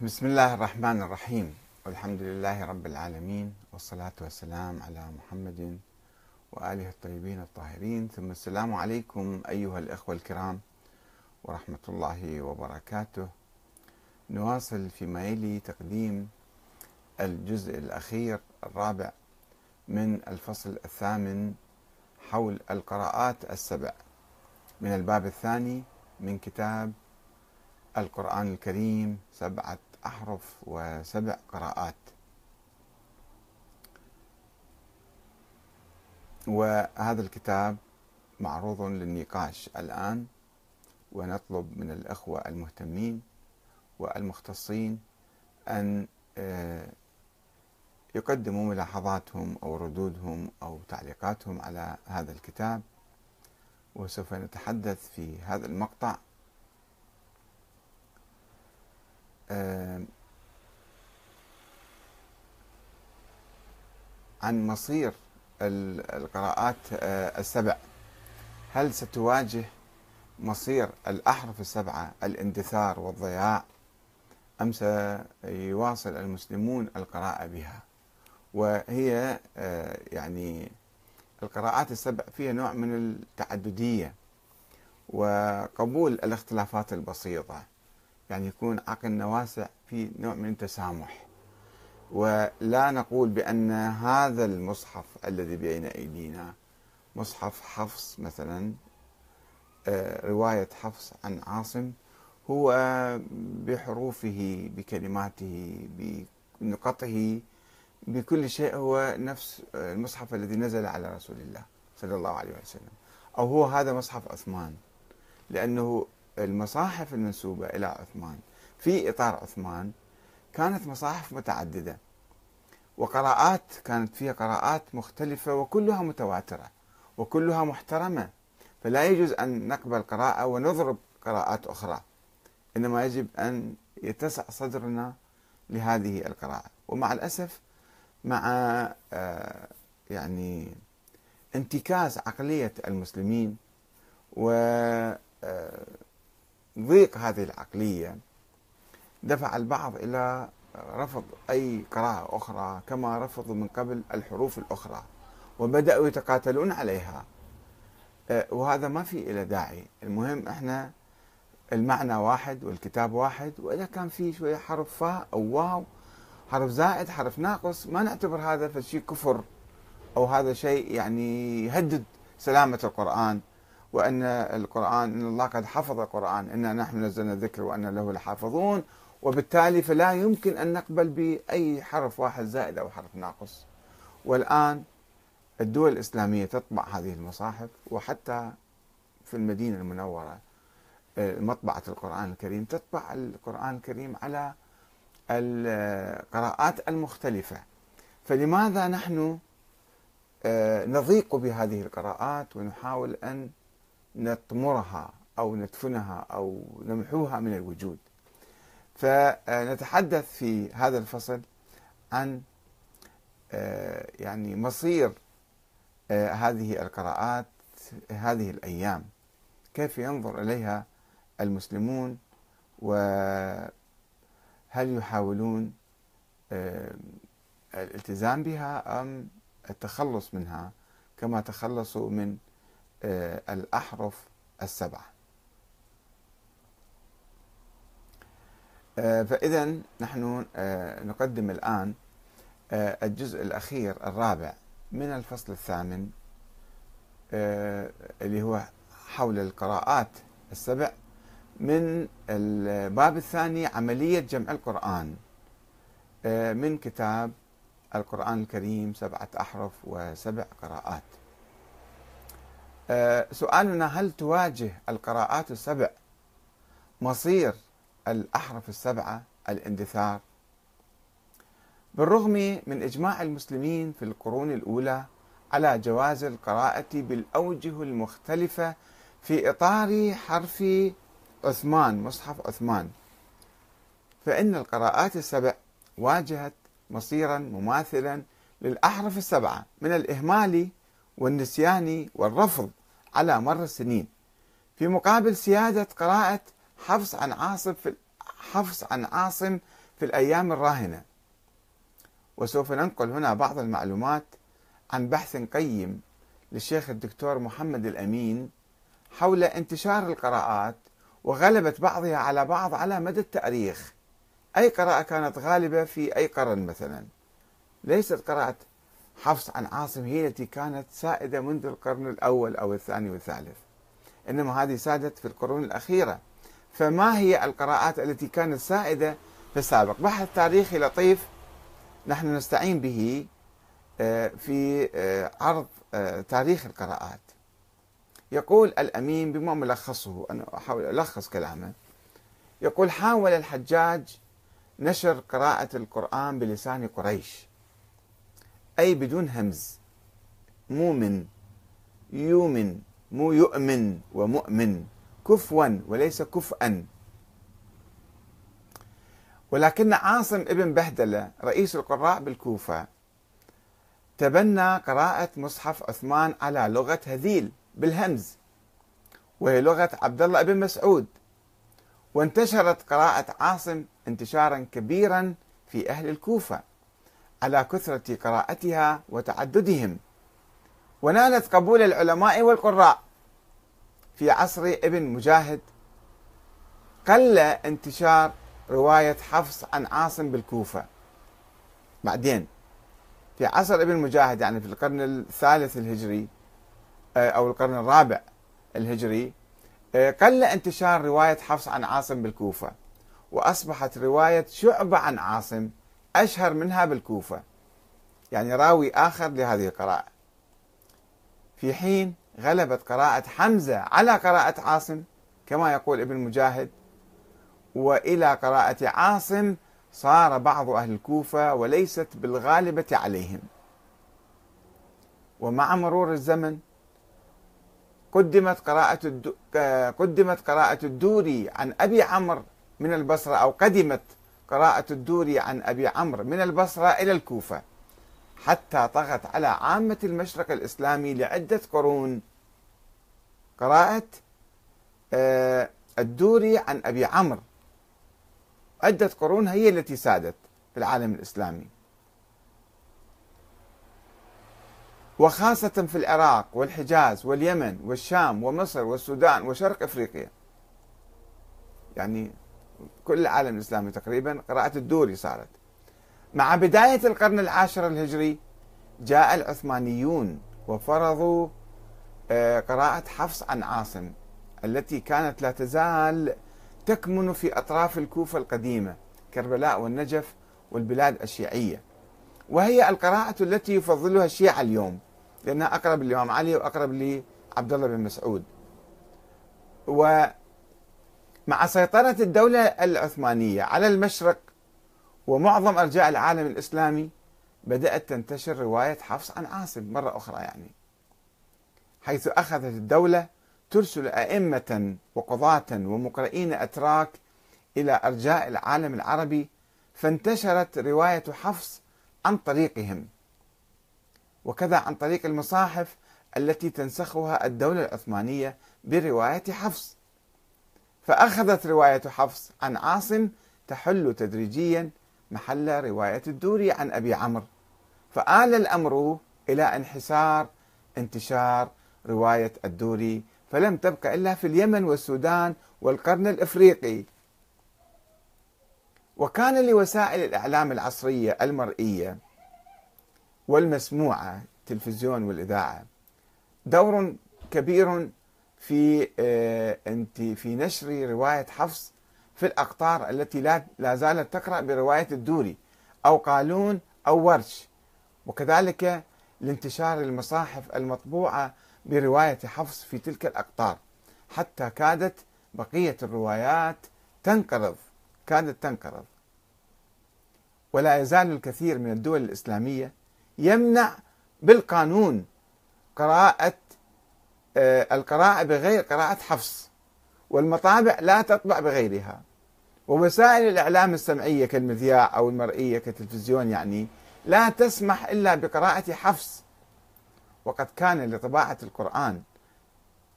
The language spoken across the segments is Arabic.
بسم الله الرحمن الرحيم. والحمد لله رب العالمين والصلاة والسلام على محمد وآله الطيبين الطاهرين. ثم السلام عليكم أيها الأخوة الكرام ورحمة الله وبركاته. نواصل فيما يلي تقديم الجزء الأخير الرابع من الفصل الثامن حول القراءات السبع. من الباب الثاني من كتاب القرآن الكريم سبعة أحرف وسبع قراءات. وهذا الكتاب معروض للنقاش الآن ونطلب من الأخوة المهتمين والمختصين أن آه، يقدموا ملاحظاتهم أو ردودهم أو تعليقاتهم على هذا الكتاب وسوف نتحدث في هذا المقطع عن مصير القراءات آه، السبع. هل ستواجه مصير الأحرف السبعة الاندثار والضياع أم سيواصل المسلمون القراءة بها؟ وهي آه، يعني القراءات السبع فيها نوع من التعددية وقبول الاختلافات البسيطة. يعني يكون عقلنا واسع في نوع من التسامح. ولا نقول بأن هذا المصحف الذي بين أيدينا مصحف حفص مثلا آه، رواية حفص عن عاصم هو بحروفه بكلماته بنقطه بكل شيء هو نفس المصحف الذي نزل على رسول الله صلى الله عليه وسلم. أو هو هذا مصحف عثمان لأنه المصاحف المنسوبة إلى عثمان. في إطار عثمان كانت مصاحف متعددة وقراءات كانت فيها قراءات مختلفة وكلها متواترة وكلها محترمة. فلا يجوز أن نقبل قراءة ونضرب قراءات أخرى. إنما يجب أن يتسع صدرنا لهذه القراءة. ومع الأسف مع آه، يعني انتكاس عقلية المسلمين و آه، ضيق هذه العقلية دفع البعض إلى رفض أي قراءة أخرى كما رفضوا من قبل الحروف الأخرى وبدأوا يتقاتلون عليها. أه، وهذا ما في إلى داعي. المهم إحنا المعنى واحد والكتاب واحد وإذا كان في شوية حرف فاء أو واو حرف زائد حرف ناقص ما نعتبر هذا فشي كفر أو هذا شيء يعني يهدد سلامة القرآن. وأن القرآن إن الله قد حفظ القرآن إنا نحن نزلنا الذكر وأن له لحافظون وبالتالي فلا يمكن أن نقبل بأي حرف واحد زائد أو حرف ناقص. والآن الدول الإسلامية تطبع هذه المصاحف وحتى في المدينة المنورة مطبعة القرآن الكريم تطبع القرآن الكريم على القراءات المختلفة. فلماذا نحن آه، نضيق بهذه القراءات ونحاول أن نطمرها أو ندفنها أو نمحوها من الوجود. فنتحدث في هذا الفصل عن آه، يعني مصير آه، هذه القراءات هذه الأيام. كيف ينظر إليها المسلمون؟ وهل يحاولون آه، الالتزام بها أم التخلص منها كما تخلصوا من الأحرف السبعة. آه، فإذا نحن آه، نقدم الآن الجزء الأخير الرابع من الفصل الثامن اللي هو حول القراءات السبع من الباب الثاني عملية جمع القرآن. من كتاب القرآن الكريم سبعة أحرف وسبع قراءات. آه، سؤالنا هل تواجه القراءات السبع؟ مصير الأحرف السبعة الاندثار. بالرغم من إجماع المسلمين في القرون الأولى على جواز القراءة بالأوجه المختلفة في إطار حرف عثمان مصحف عثمان فإن القراءات السبع واجهت مصيرا مماثلا للأحرف السبعة من الإهمال والنسيان والرفض على مر السنين. في مقابل سيادة قراءة حفص عن عاصم في حفص عن عاصم في الأيام الراهنة. وسوف ننقل هنا بعض المعلومات عن بحث قيم للشيخ الدكتور محمد الأمين حول انتشار القراءات وغلبة بعضها على بعض على مدى التاريخ. أي قراءة كانت غالبة في أي قرن مثلا؟ ليست قراءة حفص عن عاصم هي التي كانت سائدة منذ القرن الأول أو الثاني والثالث. إنما هذه سادت في القرون الأخيرة. فما هي القراءات التي كانت سائدة في السابق؟ بحث تاريخي لطيف نحن نستعين به آه، في آه، عرض آه، تاريخ القراءات. يقول الأمين بما ملخصه أنا أحاول ألخص كلامه. يقول حاول الحجاج نشر قراءة القرآن بلسان قريش. أي بدون همز. مؤمن يؤمن مو يؤمن ومؤمن. كفوا وليس كفءا ولكن عاصم ابن بهدلة رئيس القراء بالكوفة تبنى قراءة مصحف عثمان على لغة هذيل بالهمز وهي لغة عبد الله بن مسعود. وانتشرت قراءة عاصم انتشارا كبيرا في أهل الكوفة. على كثرة قراءتها وتعددهم. ونالت قبول العلماء والقراء. في عصر ابن مجاهد قل انتشار رواية حفص عن عاصم بالكوفة. بعدين في عصر ابن مجاهد يعني في القرن الثالث الهجري آه، أو القرن الرابع الهجري آه، قل انتشار رواية حفص عن عاصم بالكوفة. وأصبحت رواية شعبة عن عاصم أشهر منها بالكوفة. يعني راوي آخر لهذه القراءة. في حين غلبت قراءة حمزة على قراءة عاصم كما يقول ابن مجاهد وإلى قراءة عاصم صار بعض أهل الكوفة وليست بالغالبة عليهم. ومع مرور الزمن قدمت قراءة الدو... قدمت قراءة الدوري عن أبي عمرو من البصرة أو قدمت قراءة الدوري عن أبي عمرو من البصرة إلى الكوفة حتى طغت على عامة المشرق الإسلامي لعدة قرون. قراءة آه، الدوري عن أبي عمرو. عدة قرون هي التي سادت في العالم الإسلامي. وخاصة في العراق والحجاز واليمن والشام ومصر والسودان وشرق أفريقيا. يعني كل العالم الإسلامي تقريبا قراءة الدوري صارت. مع بداية القرن العاشر الهجري جاء العثمانيون وفرضوا آه، قراءة حفص عن عاصم التي كانت لا تزال تكمن في أطراف الكوفة القديمة كربلاء والنجف والبلاد الشيعية. وهي القراءة التي يفضلها الشيعة اليوم لأنها أقرب للإمام علي وأقرب لعبد الله بن مسعود. ومع سيطرة الدولة العثمانية على المشرق ومعظم أرجاء العالم الإسلامي بدأت تنتشر رواية حفص عن عاصم مرة أخرى يعني حيث أخذت الدولة ترسل أئمة وقضاة ومقرئين أتراك إلى أرجاء العالم العربي فانتشرت رواية حفص عن طريقهم وكذا عن طريق المصاحف التي تنسخها الدولة العثمانية برواية حفص. فأخذت رواية حفص عن عاصم تحل تدريجيا محل رواية الدوري عن أبي عمرو. فآل الأمر إلى انحسار انتشار رواية الدوري فلم تبقى إلا في اليمن والسودان والقرن الإفريقي. وكان لوسائل الإعلام العصرية المرئية والمسموعة التلفزيون والإذاعة دور كبير في آه، أنت في نشر رواية حفص في الأقطار التي لا لا زالت تقرأ برواية الدوري أو قالون أو ورش. وكذلك لانتشار المصاحف المطبوعة برواية حفص في تلك الأقطار حتى كادت بقية الروايات تنقرض كادت تنقرض. ولا يزال الكثير من الدول الإسلامية يمنع بالقانون قراءة آه، القراءة بغير قراءة حفص والمطابع لا تطبع بغيرها. ووسائل الإعلام السمعية كالمذياع أو المرئية كالتلفزيون يعني لا تسمح إلا بقراءة حفص. وقد كان لطباعة القرآن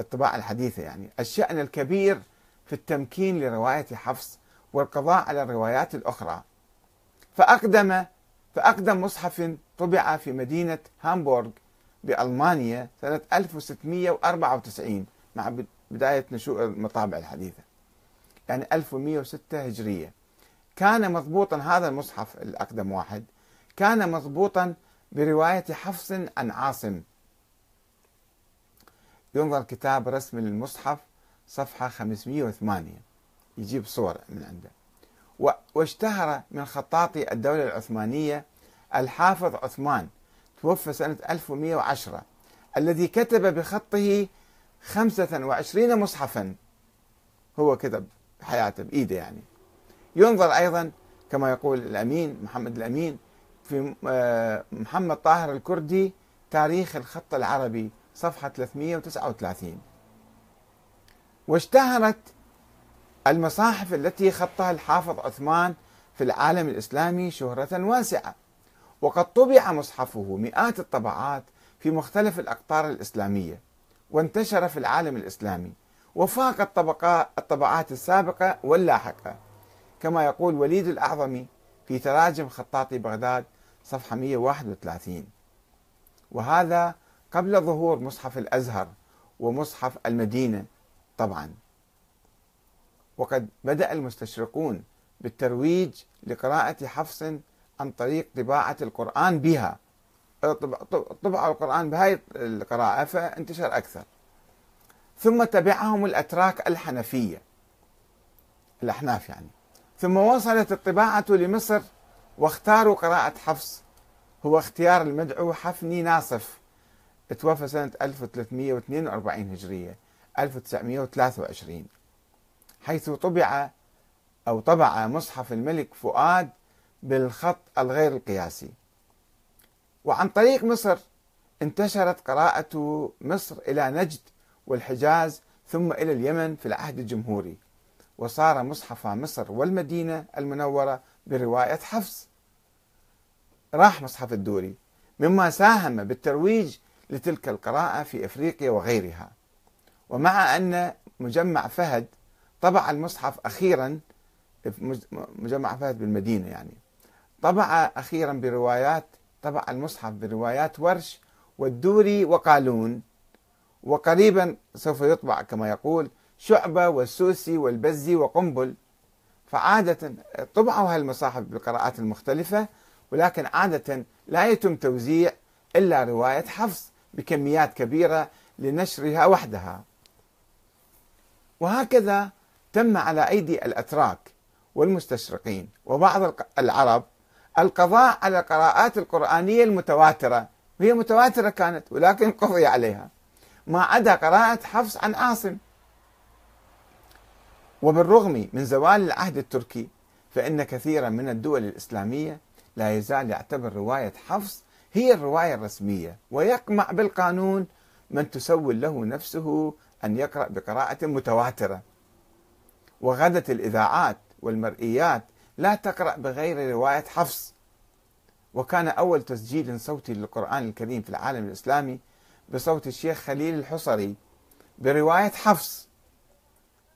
الطباعة الحديثة يعني الشأن الكبير في التمكين لرواية حفص والقضاء على الروايات الأخرى. فأقدم فأقدم مصحف طبع في مدينة هامبورغ بألمانيا سنة 1694 مع بداية نشوء المطابع الحديثة. يعني 1106 هجرية. كان مضبوطا هذا المصحف الأقدم واحد. كان مضبوطا برواية حفص عن عاصم. ينظر كتاب رسم المصحف صفحة 508 يجيب صور من عنده. واشتهر من خطاطي الدولة العثمانية الحافظ عثمان. توفى سنة 1110 الذي كتب بخطه 25 مصحفا. هو كتب حياته بإيده يعني. ينظر أيضا كما يقول الأمين محمد الأمين في آه، محمد طاهر الكردي تاريخ الخط العربي صفحة 339 واشتهرت المصاحف التي خطها الحافظ عثمان في العالم الإسلامي شهرة واسعة. وقد طبع مصحفه مئات الطبعات في مختلف الأقطار الإسلامية وانتشر في العالم الإسلامي وفاق الطبعات السابقة واللاحقة. كما يقول وليد الأعظمي في تراجم خطاطي بغداد صفحة 131 وهذا قبل ظهور مصحف الأزهر ومصحف المدينة طبعا. وقد بدأ المستشرقون بالترويج لقراءة حفص عن طريق طباعة القرآن بها. طبع القرآن بهاي القراءة فانتشر أكثر. ثم تبعهم الأتراك الحنفية. الأحناف يعني. ثم وصلت الطباعة لمصر واختاروا قراءة حفص. هو اختيار المدعو حفني ناصف. توفى سنة 1342 هجرية 1923 حيث طبع أو طبع مصحف الملك فؤاد بالخط الغير القياسي. وعن طريق مصر انتشرت قراءة مصر إلى نجد والحجاز ثم إلى اليمن في العهد الجمهوري. وصار مصحف مصر والمدينة المنورة برواية حفص. راح مصحف الدوري مما ساهم بالترويج لتلك القراءة في إفريقيا وغيرها. ومع أن مجمع فهد طبع المصحف أخيرا مجمع فهد بالمدينة يعني. طبع أخيرا بروايات طبع المصحف بروايات ورش والدوري وقالون. وقريبا سوف يطبع كما يقول شعبة والسوسي والبزي وقنبل. فعادة طبعوا هالمصاحف بالقراءات المختلفة ولكن عادة لا يتم توزيع إلا رواية حفص بكميات كبيرة لنشرها وحدها. وهكذا تم على أيدي الأتراك والمستشرقين وبعض العرب القضاء على القراءات القرآنية المتواترة. وهي متواترة كانت ولكن قضي عليها. ما عدا قراءة حفص عن عاصم. وبالرغم من زوال العهد التركي فإن كثيرا من الدول الإسلامية لا يزال يعتبر رواية حفص هي الرواية الرسمية. ويقمع بالقانون من تسول له نفسه أن يقرأ بقراءة متواترة. وغدت الإذاعات والمرئيات لا تقرأ بغير رواية حفص. وكان أول تسجيل صوتي للقرآن الكريم في العالم الإسلامي بصوت الشيخ خليل الحصري برواية حفص.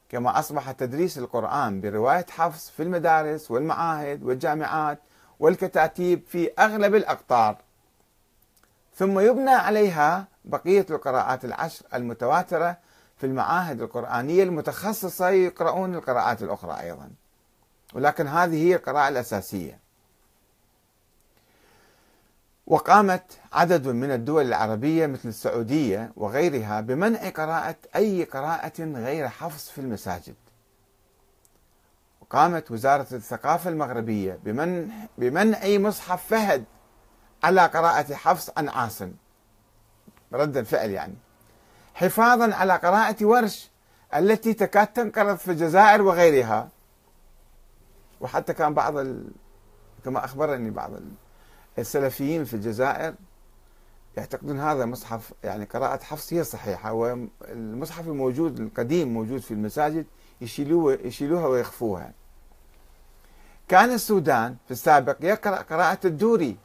كما أصبح تدريس القرآن برواية حفص في المدارس والمعاهد والجامعات والكتاتيب في أغلب الأقطار. ثم يبنى عليها بقية القراءات العشر المتواترة في المعاهد القرآنية المتخصصة يقرؤون القراءات الأخرى أيضا. ولكن هذه هي القراءة الأساسية. وقامت عدد من الدول العربية مثل السعودية وغيرها بمنع قراءة أي قراءة غير حفص في المساجد. وقامت وزارة الثقافة المغربية بمنع, بمنع مصحف فهد على قراءة حفص عن عاصم. رد الفعل يعني. حفاظا على قراءة ورش التي تكاد تنقرض في الجزائر وغيرها. وحتى كان بعض ال... كما أخبرني بعض السلفيين في الجزائر يعتقدون هذا مصحف يعني قراءة حفص هي صحيحة والمصحف الموجود القديم موجود في المساجد يشيلوه يشيلوها ويخفوها. كان السودان في السابق يقرأ قراءة الدوري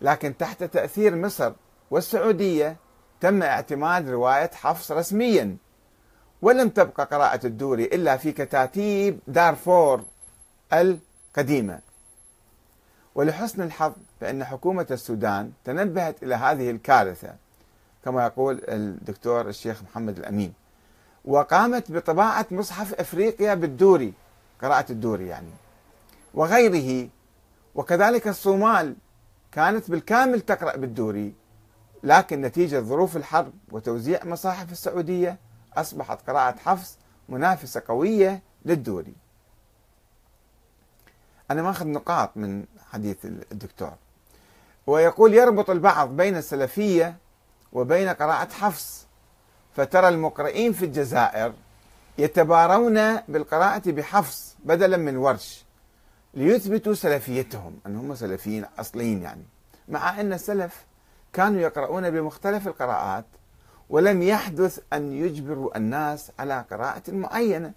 لكن تحت تأثير مصر والسعودية تم اعتماد رواية حفص رسميا ولم تبقى قراءة الدوري إلا في كتاتيب دارفور. القديمة. ولحسن الحظ فإن حكومة السودان تنبهت إلى هذه الكارثة كما يقول الدكتور الشيخ محمد الأمين. وقامت بطباعة مصحف أفريقيا بالدوري قراءة الدوري يعني وغيره. وكذلك الصومال كانت بالكامل تقرأ بالدوري لكن نتيجة ظروف الحرب وتوزيع مصاحف السعودية أصبحت قراءة حفص منافسة قوية للدوري. أنا ماخذ نقاط من حديث الدكتور. ويقول يربط البعض بين السلفية وبين قراءة حفص. فترى المقرئين في الجزائر يتبارون بالقراءة بحفص بدلا من ورش ليثبتوا سلفيتهم أنهم سلفيين أصليين يعني. مع أن السلف كانوا يقرؤون بمختلف القراءات ولم يحدث أن يجبروا الناس على قراءة معينة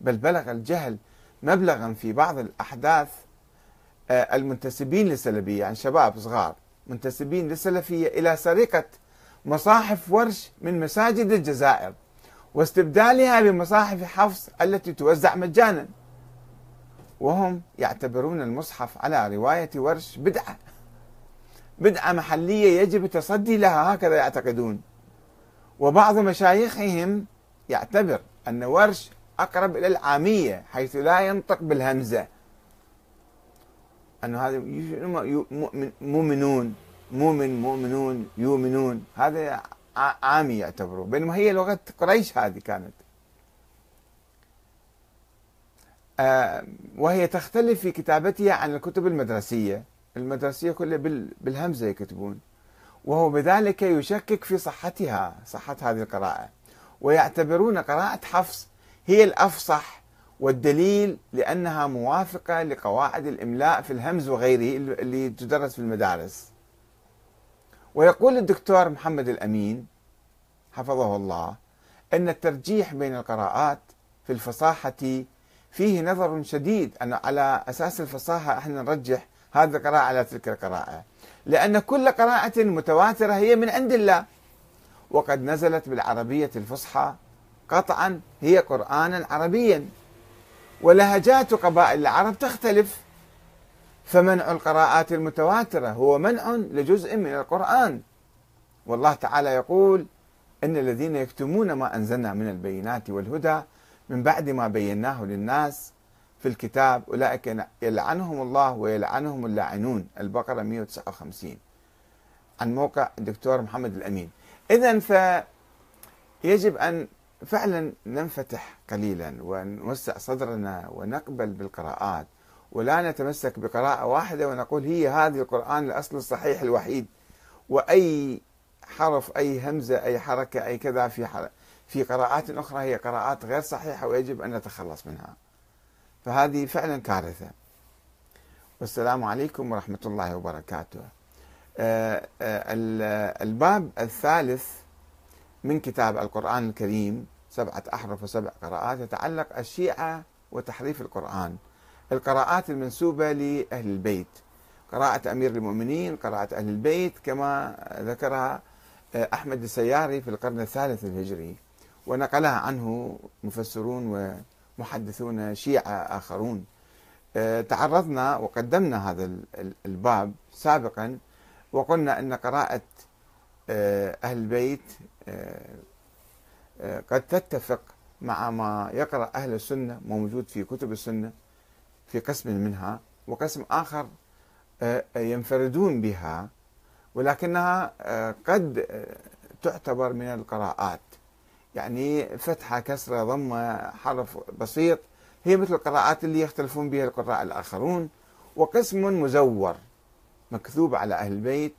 بل بلغ الجهل مبلغا في بعض الأحداث آه، المنتسبين للسلفية يعني شباب صغار منتسبين للسلفية إلى سرقة مصاحف ورش من مساجد الجزائر واستبدالها بمصاحف حفص التي توزع مجانا. وهم يعتبرون المصحف على رواية ورش بدعة بدعة محلية يجب التصدي لها هكذا يعتقدون. وبعض مشايخهم يعتبر أن ورش أقرب إلى العامية حيث لا ينطق بالهمزة. أنه هذا مؤمنون مؤمن مؤمنون يؤمنون. هذا عامي يعتبروه بينما هي لغة قريش هذه كانت. آه، وهي تختلف في كتابتها عن الكتب المدرسية. المدرسية كلها بالهمزة يكتبون. وهو بذلك يشكك في صحتها صحة هذه القراءة. ويعتبرون قراءة حفص هي الأفصح والدليل لأنها موافقة لقواعد الإملاء في الهمز وغيره اللي تدرس في المدارس. ويقول الدكتور محمد الأمين حفظه الله أن الترجيح بين القراءات في الفصاحة فيه نظر شديد أن على أساس الفصاحة إحنا نرجح هذه القراءة على تلك القراءة. لأن كل قراءة متواترة هي من عند الله. وقد نزلت بالعربية الفصحى قطعا هي قرآنا عربيا. ولهجات قبائل العرب تختلف. فمنع القراءات المتواترة هو منع لجزء من القرآن. والله تعالى يقول إن الذين يكتمون ما أنزلنا من البينات والهدى من بعد ما بيناه للناس في الكتاب أولئك يلعنهم الله ويلعنهم اللاعنون. البقرة 159 عن موقع الدكتور محمد الأمين. إذا فيجب أن فعلا ننفتح قليلا ونوسع صدرنا ونقبل بالقراءات ولا نتمسك بقراءة واحدة ونقول هي هذه القرآن الأصل الصحيح الوحيد وأي حرف أي همزة أي حركة أي كذا في في قراءات أخرى هي قراءات غير صحيحة ويجب أن نتخلص منها. فهذه فعلا كارثة. والسلام عليكم ورحمة الله وبركاته. آه، آه، الباب الثالث من كتاب القرآن الكريم سبعة أحرف وسبع قراءات يتعلق الشيعة وتحريف القرآن. القراءات المنسوبة لأهل البيت. قراءة أمير المؤمنين قراءة أهل البيت كما ذكرها آه، أحمد السياري في القرن الثالث الهجري. ونقلها عنه مفسرون ومحدثون شيعة آخرون. آه، تعرضنا وقدمنا هذا الباب سابقا وقلنا أن قراءة أهل البيت قد تتفق مع ما يقرأ أهل السنة موجود في كتب السنة في قسم منها وقسم آخر آه، ينفردون بها ولكنها آه، قد آه، تعتبر من القراءات. يعني فتحة كسرة ضمة حرف بسيط هي مثل القراءات اللي يختلفون بها القراء الآخرون وقسم مزور مكذوب على أهل البيت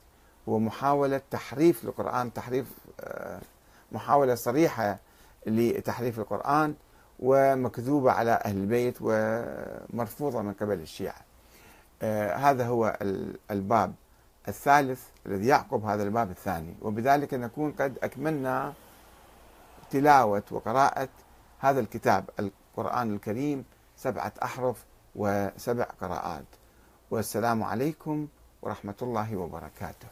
ومحاولة تحريف القرآن تحريف محاولة صريحة لتحريف القرآن ومكذوبة على أهل البيت ومرفوضة من قبل الشيعة. آه هذا هو الباب الثالث الذي يعقب هذا الباب الثاني. وبذلك نكون قد أكملنا تلاوة وقراءة هذا الكتاب القرآن الكريم سبعة أحرف وسبع قراءات. والسلام عليكم ورحمة الله وبركاته.